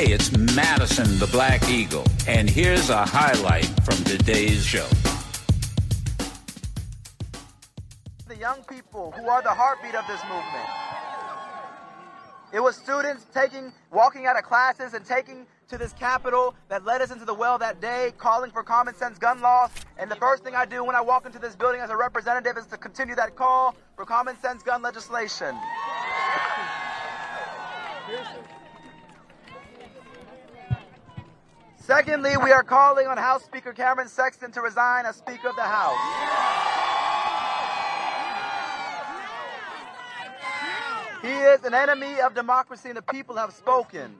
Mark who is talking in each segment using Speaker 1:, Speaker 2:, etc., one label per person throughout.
Speaker 1: Hey, it's Madison the Black Eagle, and here's a highlight from today's show.
Speaker 2: The young people who are the heartbeat of this movement. It was students taking, walking out of classes and taking to this Capitol that led us into the well that day, calling for common sense gun laws. And the first thing I do when I walk into this building as a representative is to continue that call for common sense gun legislation. Secondly, we are calling on House Speaker Cameron Sexton to resign as Speaker of the House. He is an enemy of democracy, and the people have spoken.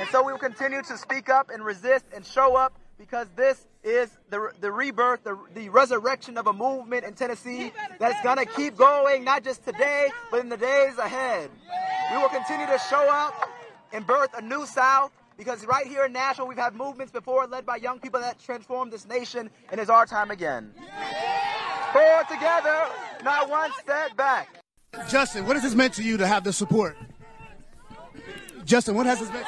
Speaker 2: And so we will continue to speak up and resist and show up because this is the, the rebirth, the, the resurrection of a movement in Tennessee that's going to keep going, not just today, but in the days ahead. We will continue to show up and birth a new South because right here in Nashville, we've had movements before led by young people that transformed this nation, and it's our time again. Forward together, not one step back.
Speaker 3: Justin, what has this meant to you to have the support? Justin, what has this meant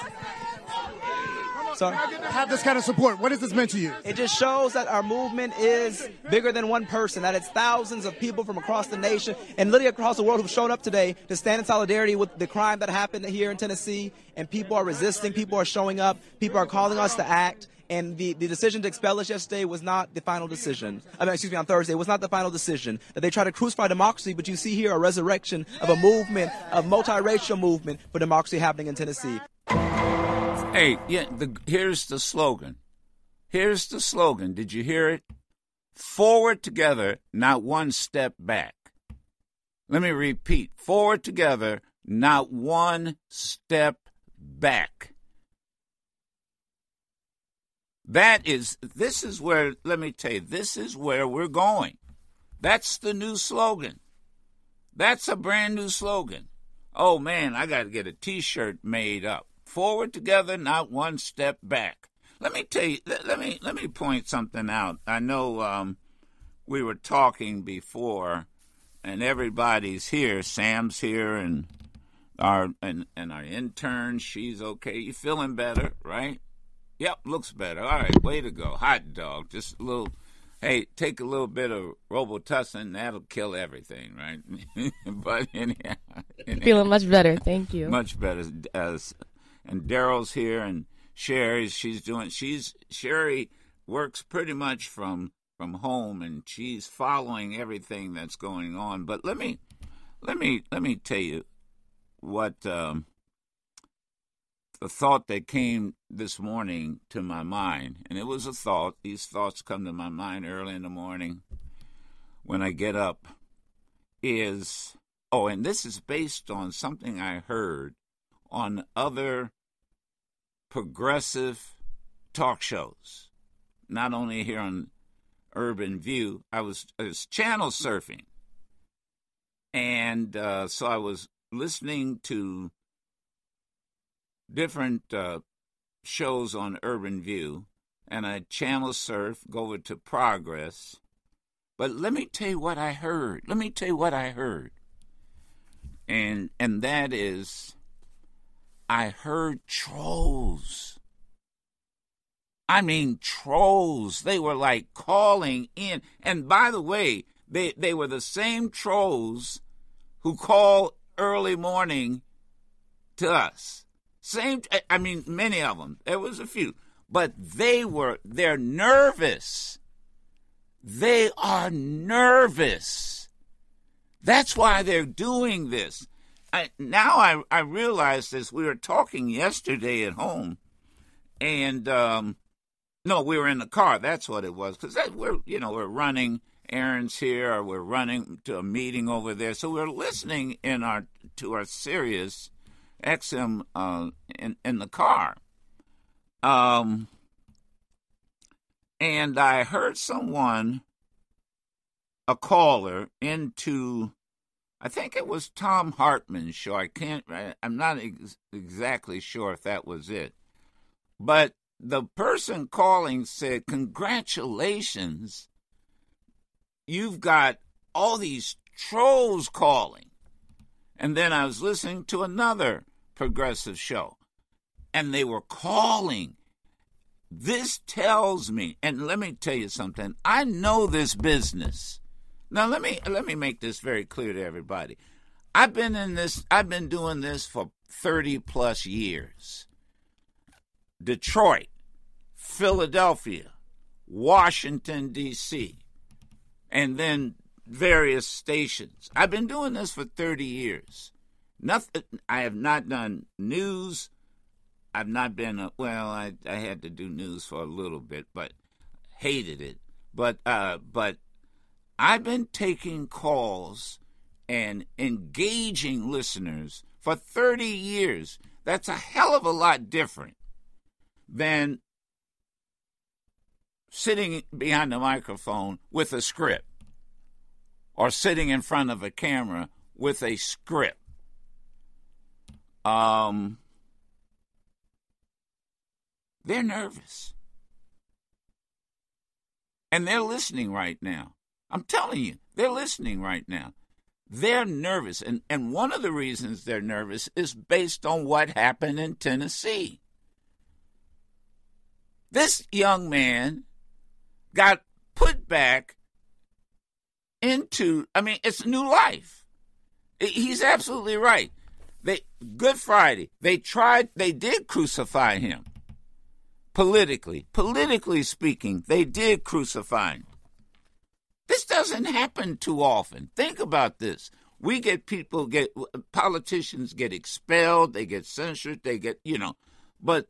Speaker 2: Sorry.
Speaker 3: Have this kind of support. What has this meant to you?
Speaker 2: It just shows that our movement is bigger than one person, that it's thousands of people from across the nation and literally across the world who've shown up today to stand in solidarity with the crime that happened here in Tennessee. And people are resisting, people are showing up, people are calling us to act. And the, the decision to expel us yesterday was not the final decision. I mean, excuse me, on Thursday, was not the final decision. That they try to crucify democracy, but you see here a resurrection of a movement, a multiracial movement for democracy happening in Tennessee.
Speaker 1: Hey, yeah, the, here's the slogan. Here's the slogan. Did you hear it? Forward together, not one step back. Let me repeat. Forward together, not one step back. That is, this is where, let me tell you, this is where we're going. That's the new slogan. That's a brand new slogan. Oh man, I got to get a t shirt made up forward together, not one step back. Let me tell you. Let, let me let me point something out. I know um, we were talking before, and everybody's here. Sam's here, and our and and our intern. She's okay. You feeling better, right? Yep, looks better. All right, way to go, hot dog. Just a little. Hey, take a little bit of Robitussin. That'll kill everything, right? but anyhow, anyhow,
Speaker 4: feeling much better. Thank you.
Speaker 1: Much better. As and Daryl's here, and Sherry. She's doing. She's Sherry works pretty much from from home, and she's following everything that's going on. But let me let me let me tell you what um, the thought that came this morning to my mind, and it was a thought. These thoughts come to my mind early in the morning when I get up. Is oh, and this is based on something I heard on other progressive talk shows, not only here on Urban View. I was, I was channel surfing, and uh, so I was listening to different uh, shows on Urban View, and I channel surf, go over to Progress. But let me tell you what I heard. Let me tell you what I heard. And and that is I heard trolls. I mean, trolls. They were like calling in. And by the way, they, they were the same trolls who call early morning to us. Same, I mean, many of them. There was a few. But they were, they're nervous. They are nervous. That's why they're doing this. I, now I, I realize this. We were talking yesterday at home, and um, no, we were in the car. That's what it was. Because we're you know we're running errands here, or we're running to a meeting over there. So we're listening in our to our Sirius XM uh, in in the car. Um, and I heard someone, a caller, into I think it was Thom Hartmann's show. I can't. I'm not ex- exactly sure if that was it, but the person calling said, "Congratulations, you've got all these trolls calling." And then I was listening to another progressive show, and they were calling. This tells me, and let me tell you something. I know this business. Now let me let me make this very clear to everybody. I've been in this I've been doing this for 30 plus years. Detroit, Philadelphia, Washington D.C., and then various stations. I've been doing this for 30 years. Nothing I have not done news. I've not been a, well, I I had to do news for a little bit, but hated it. But uh but I've been taking calls and engaging listeners for 30 years. That's a hell of a lot different than sitting behind the microphone with a script or sitting in front of a camera with a script. Um, they're nervous. And they're listening right now. I'm telling you, they're listening right now. They're nervous. And, and one of the reasons they're nervous is based on what happened in Tennessee. This young man got put back into, I mean, it's new life. He's absolutely right. They Good Friday, they tried, they did crucify him politically. Politically speaking, they did crucify him. This doesn't happen too often. Think about this. We get people get politicians get expelled, they get censored, they get, you know, but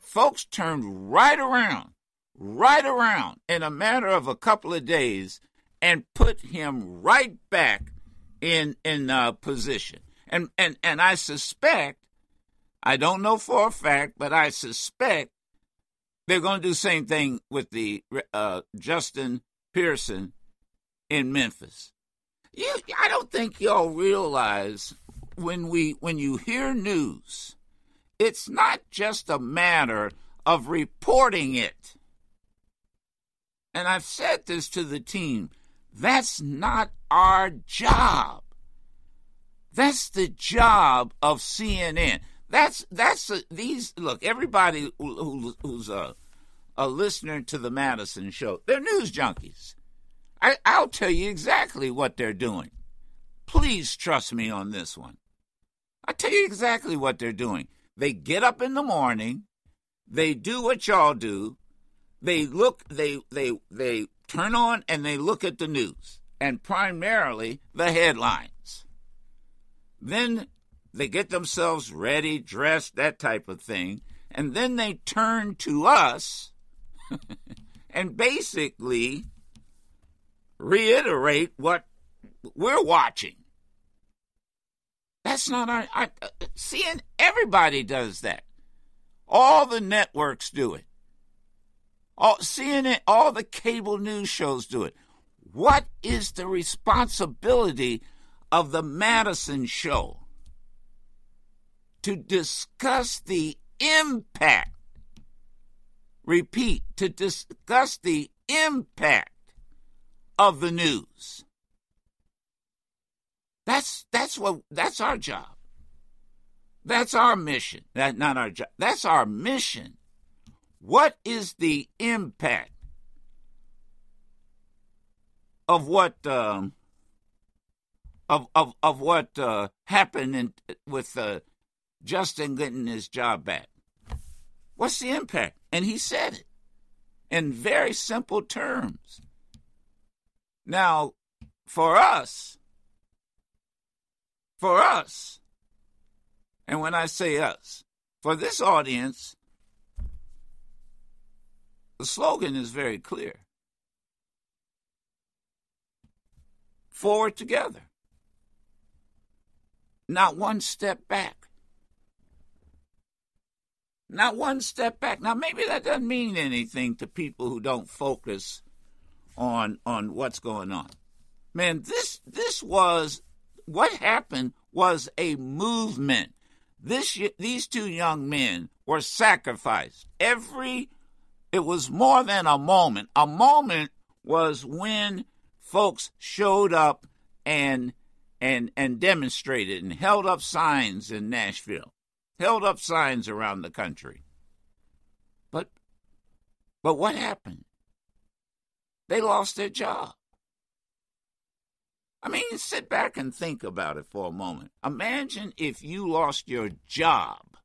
Speaker 1: folks turned right around, right around in a matter of a couple of days and put him right back in in uh, position. And and and I suspect, I don't know for a fact, but I suspect they're going to do the same thing with the uh, Justin Pearson in Memphis. You, I don't think y'all realize when we when you hear news, it's not just a matter of reporting it. And I've said this to the team. That's not our job. That's the job of CNN. That's that's a, these look. Everybody who, who's a a listener to the Madison show, they're news junkies. I, I'll tell you exactly what they're doing. Please trust me on this one. I'll tell you exactly what they're doing. They get up in the morning, they do what y'all do. They look, they they they turn on and they look at the news, and primarily the headlines. Then they get themselves ready, dressed, that type of thing, and then they turn to us and basically reiterate what we're watching. That's not our. Uh, seeing everybody does that. All the networks do it. All CNN, all the cable news shows do it. What is the responsibility of the Madison show? To discuss the impact. Repeat, to discuss the impact of the news. That's that's what that's our job. That's our mission. That not our job. That's our mission. What is the impact of what um, of of of what uh, happened in, with uh, Justin getting his job back? What's the impact? And he said it in very simple terms. Now, for us, for us, and when I say us, for this audience, the slogan is very clear forward together, not one step back. Not one step back. Now, maybe that doesn't mean anything to people who don't focus on on what's going on. Man, this this was what happened was a movement. This these two young men were sacrificed. Every it was more than a moment. A moment was when folks showed up and and and demonstrated and held up signs in Nashville. held up signs around the country. But but what happened? They lost their job. I mean, sit back and think about it for a moment. Imagine if you lost your job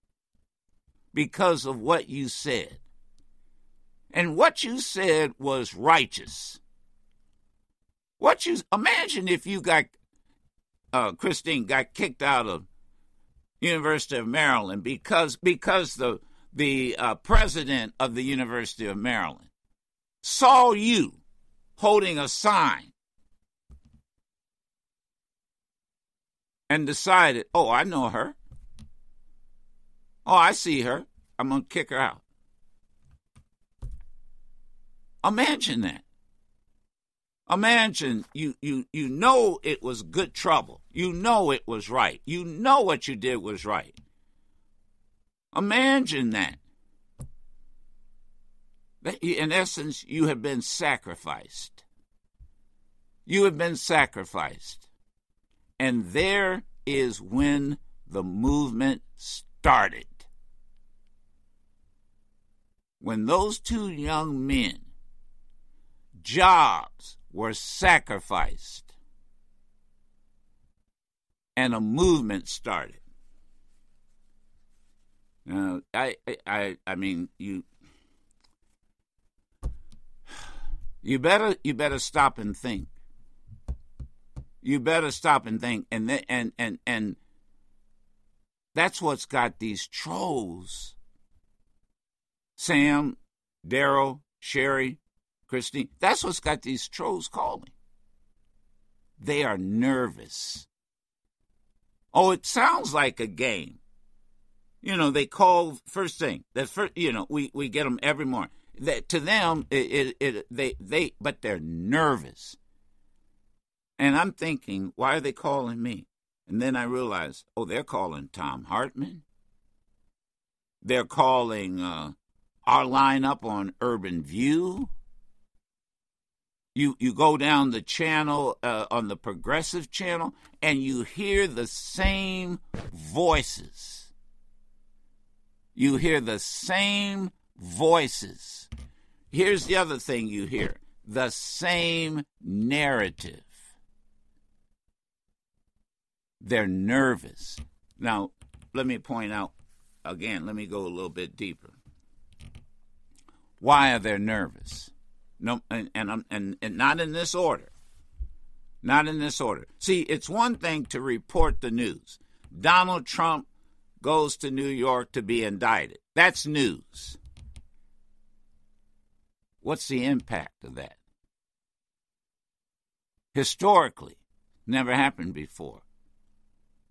Speaker 1: because of what you said. And what you said was righteous. What you imagine if you got uh, Christine got kicked out of University of Maryland because because the the uh, president of the University of Maryland saw you holding a sign and decided, oh, I know her. Oh, I see her. I'm going to kick her out. Imagine that. Imagine you, you, you know it was good trouble. You know it was right. You know what you did was right. Imagine that. In essence, you have been sacrificed. You have been sacrificed. And there is when the movement started. When those two young men, jobs were sacrificed, and a movement started. Now, I, I, I mean, you, you better, you better stop and think. You better stop and think and th- and and and that's what's got these trolls. Sam daryl sherry christine that's what's got these trolls calling. They are nervous. Oh it sounds like a game. You know they call first thing that first you know we we get them every morning that to them it, it, it they they but they're nervous and I'm thinking, why are they calling me? And then I realize oh, they're calling Thom Hartmann They're calling uh, our lineup on Urban View. You you go down the channel uh, on the progressive channel, and you hear the same voices. You hear the same voices. Here's the other thing you hear: the same narrative. They're nervous. Now, let me point out again, let me go a little bit deeper. Why are they nervous? No, and, and, and, and not in this order. Not in this order. See, it's one thing to report the news. Donald Trump goes to New York to be indicted. That's news. What's the impact of that? Historically, never happened before.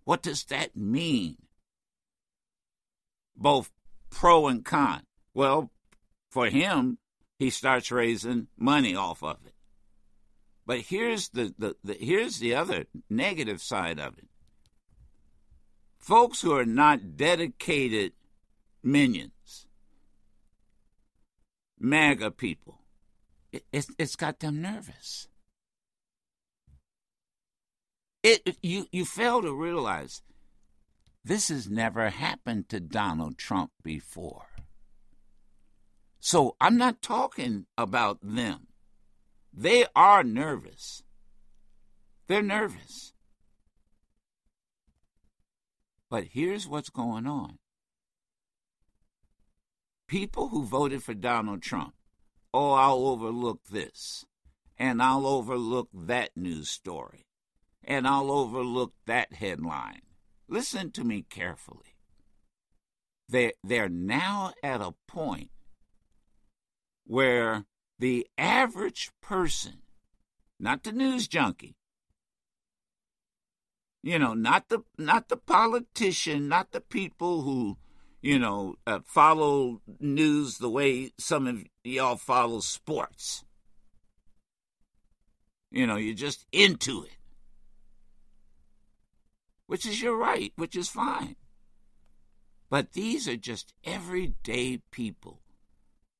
Speaker 1: What does that mean? Both pro and con. Well, for him, he starts raising money off of it. But here's the, the, the here's the other negative side of it. Folks who are not dedicated minions, MAGA people, it, it's, it's got them nervous. It, you you fail to realize this has never happened to Donald Trump before. So I'm not talking about them. They are nervous. They're nervous. But here's what's going on. People who voted for Donald Trump, oh, I'll overlook this, and I'll overlook that news story and I'll overlook that headline. Listen to me carefully. They're, they're now at a point where the average person, not the news junkie, you know, not the not the politician, not the people who, you know, uh, follow news the way some of y'all follow sports. You know, you're just into it which is your right, which is fine. But these are just everyday people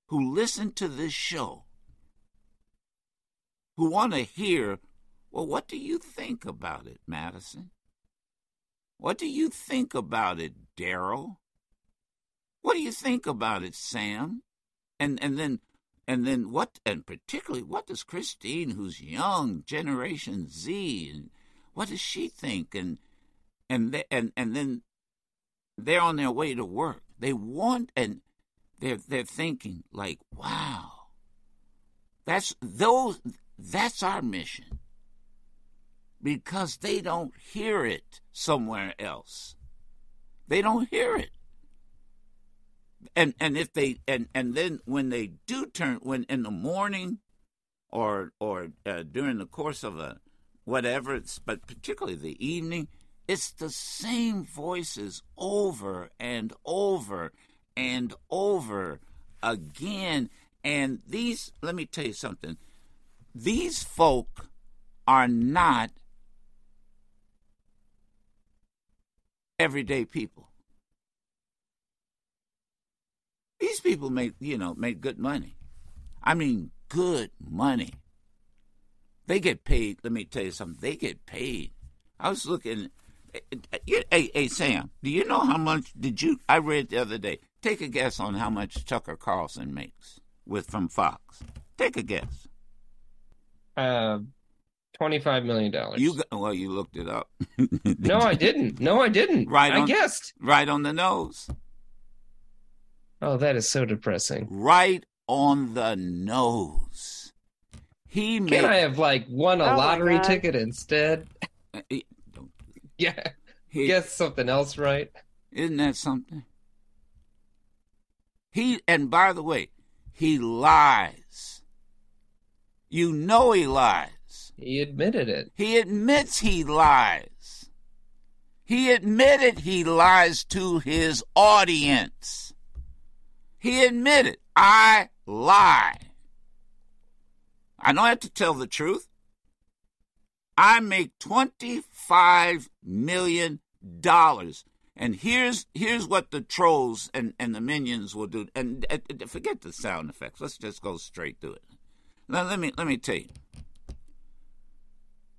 Speaker 1: who listen to this show, who want to hear, well, what do you think about it, Madison? What do you think about it, Daryl? What do you think about it, Sam? And and then and then what and particularly what does Christine, who's young, Generation Z, and what does she think? And and and and then they're on their way to work. They want and they're they're thinking like, wow, that's those that's our mission because they don't hear it somewhere else. They don't hear it. And and if they and and then when they do turn when in the morning or or uh, during the course of a whatever it's but particularly the evening it's the same voices over and over and over again and these let me tell you something these folk are not everyday people. These people make, you know, make good money. I mean, good money. They get paid. Let me tell you something. They get paid. I was looking. Hey, hey, Sam. Do you know how much did you? I read the other day. Take a guess on how much Tucker Carlson makes with from Fox. Take a guess.
Speaker 4: Uh, Twenty-five million dollars.
Speaker 1: You got, well, you looked it up.
Speaker 4: no, I didn't. No, I didn't.
Speaker 1: Right,
Speaker 4: I
Speaker 1: on,
Speaker 4: guessed.
Speaker 1: Right on the nose.
Speaker 4: Oh, that is so depressing.
Speaker 1: Right on the nose. He
Speaker 4: Can I have like won a oh lottery ticket instead? Uh, yeah. He, Guess something else, right?
Speaker 1: Isn't that something? He and by the way, he lies. You know he lies.
Speaker 4: He admitted it.
Speaker 1: He admits he lies. He admitted he lies to his audience. He admitted, I lie. I don't have to tell the truth. I make $25 million. And here's here's what the trolls and, and the minions will do. And uh, forget the sound effects. Let's just go straight to it. Now let me let me tell you.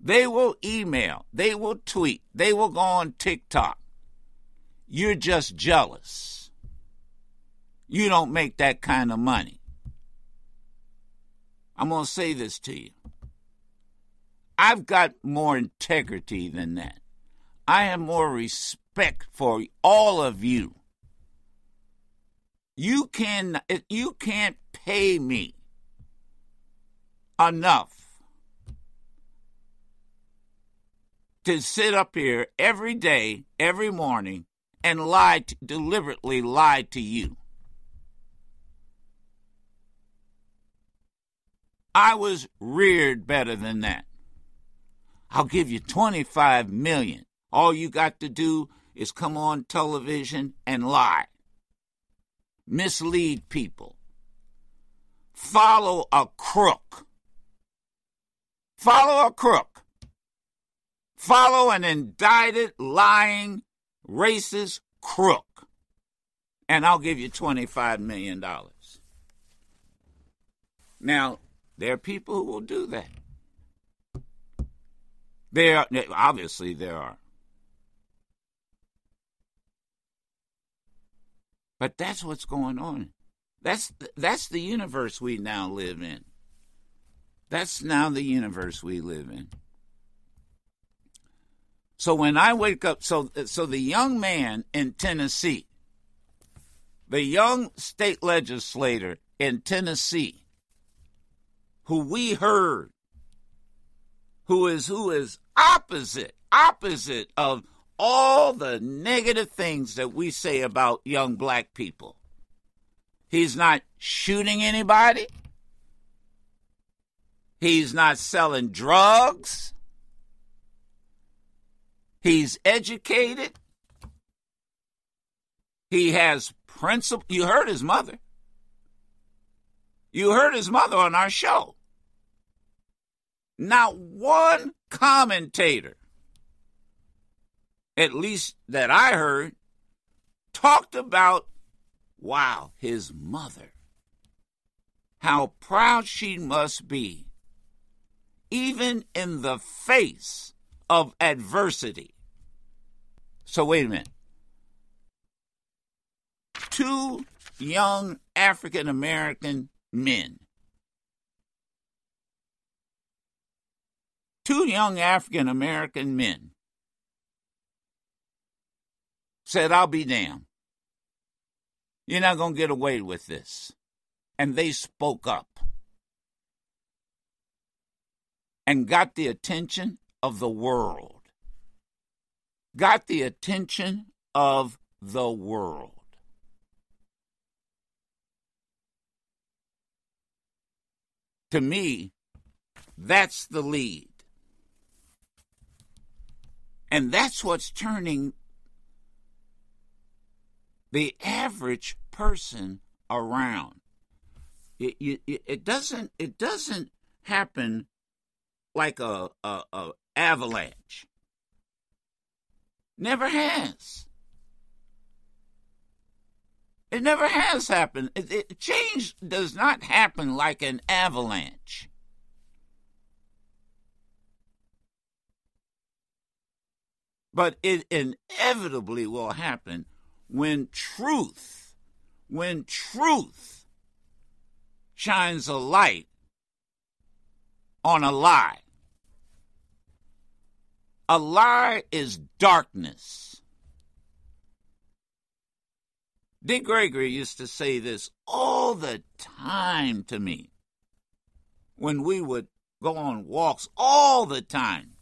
Speaker 1: They will email, they will tweet, they will go on TikTok. You're just jealous. You don't make that kind of money. I'm going to say this to you. I've got more integrity than that. I have more respect for all of you. You can you can't pay me enough to sit up here every day, every morning, and lie, to, deliberately lie to you. I was reared better than that. I'll give you 25 million. All you got to do is come on television and lie. Mislead people. Follow a crook. Follow a crook follow an indicted, lying, racist crook, and I'll give you $25 million. Now, there are people who will do that. There, obviously, there are. But that's what's going on. That's that's the universe we now live in. That's now the universe we live in. So when I wake up, so so the young man in Tennessee, the young state legislator in Tennessee, who we heard, who is who is opposite opposite of all the negative things that we say about young black people. He's not shooting anybody. He's not selling drugs. He's educated. He has principle. You heard his mother. You heard his mother on our show. Not one commentator, at least that I heard, talked about, wow, his mother. How proud she must be, even in the face of adversity. So, wait a minute. two young African American men. Two young African American men said, I'll be damned. You're not going to get away with this. And they spoke up and got the attention of the world. Got the attention of the world. To me, that's the lead. And that's what's turning the average person around. It, it, doesn't it doesn't happen like a, a, a avalanche. Never has. It never has happened. It, it, change does not happen like an avalanche. But it inevitably will happen when truth, when truth shines a light on a lie. A lie is darkness. Dick Gregory used to say this all the time to me when we would go on walks all the time.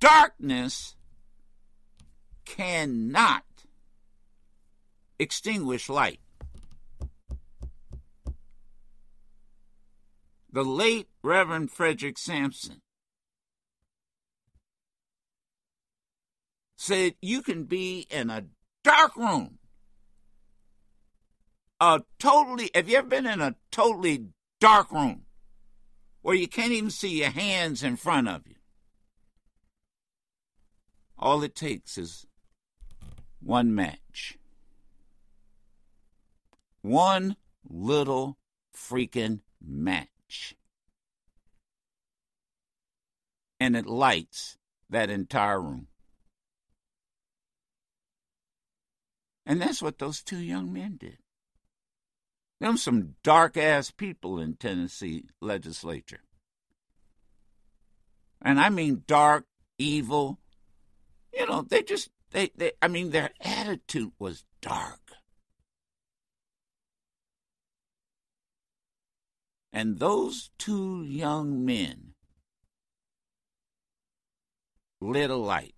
Speaker 1: Darkness cannot extinguish light. The late Reverend Frederick Sampson said you can be in a dark room. A totally, have you ever been in a totally dark room where you can't even see your hands in front of you? All it takes is one match. One little freaking match. And it lights that entire room. And that's what those two young men did. Them some dark ass people in Tennessee legislature. And I mean dark, evil. You know, they just they, they I mean their attitude was dark. And those two young men lit a light.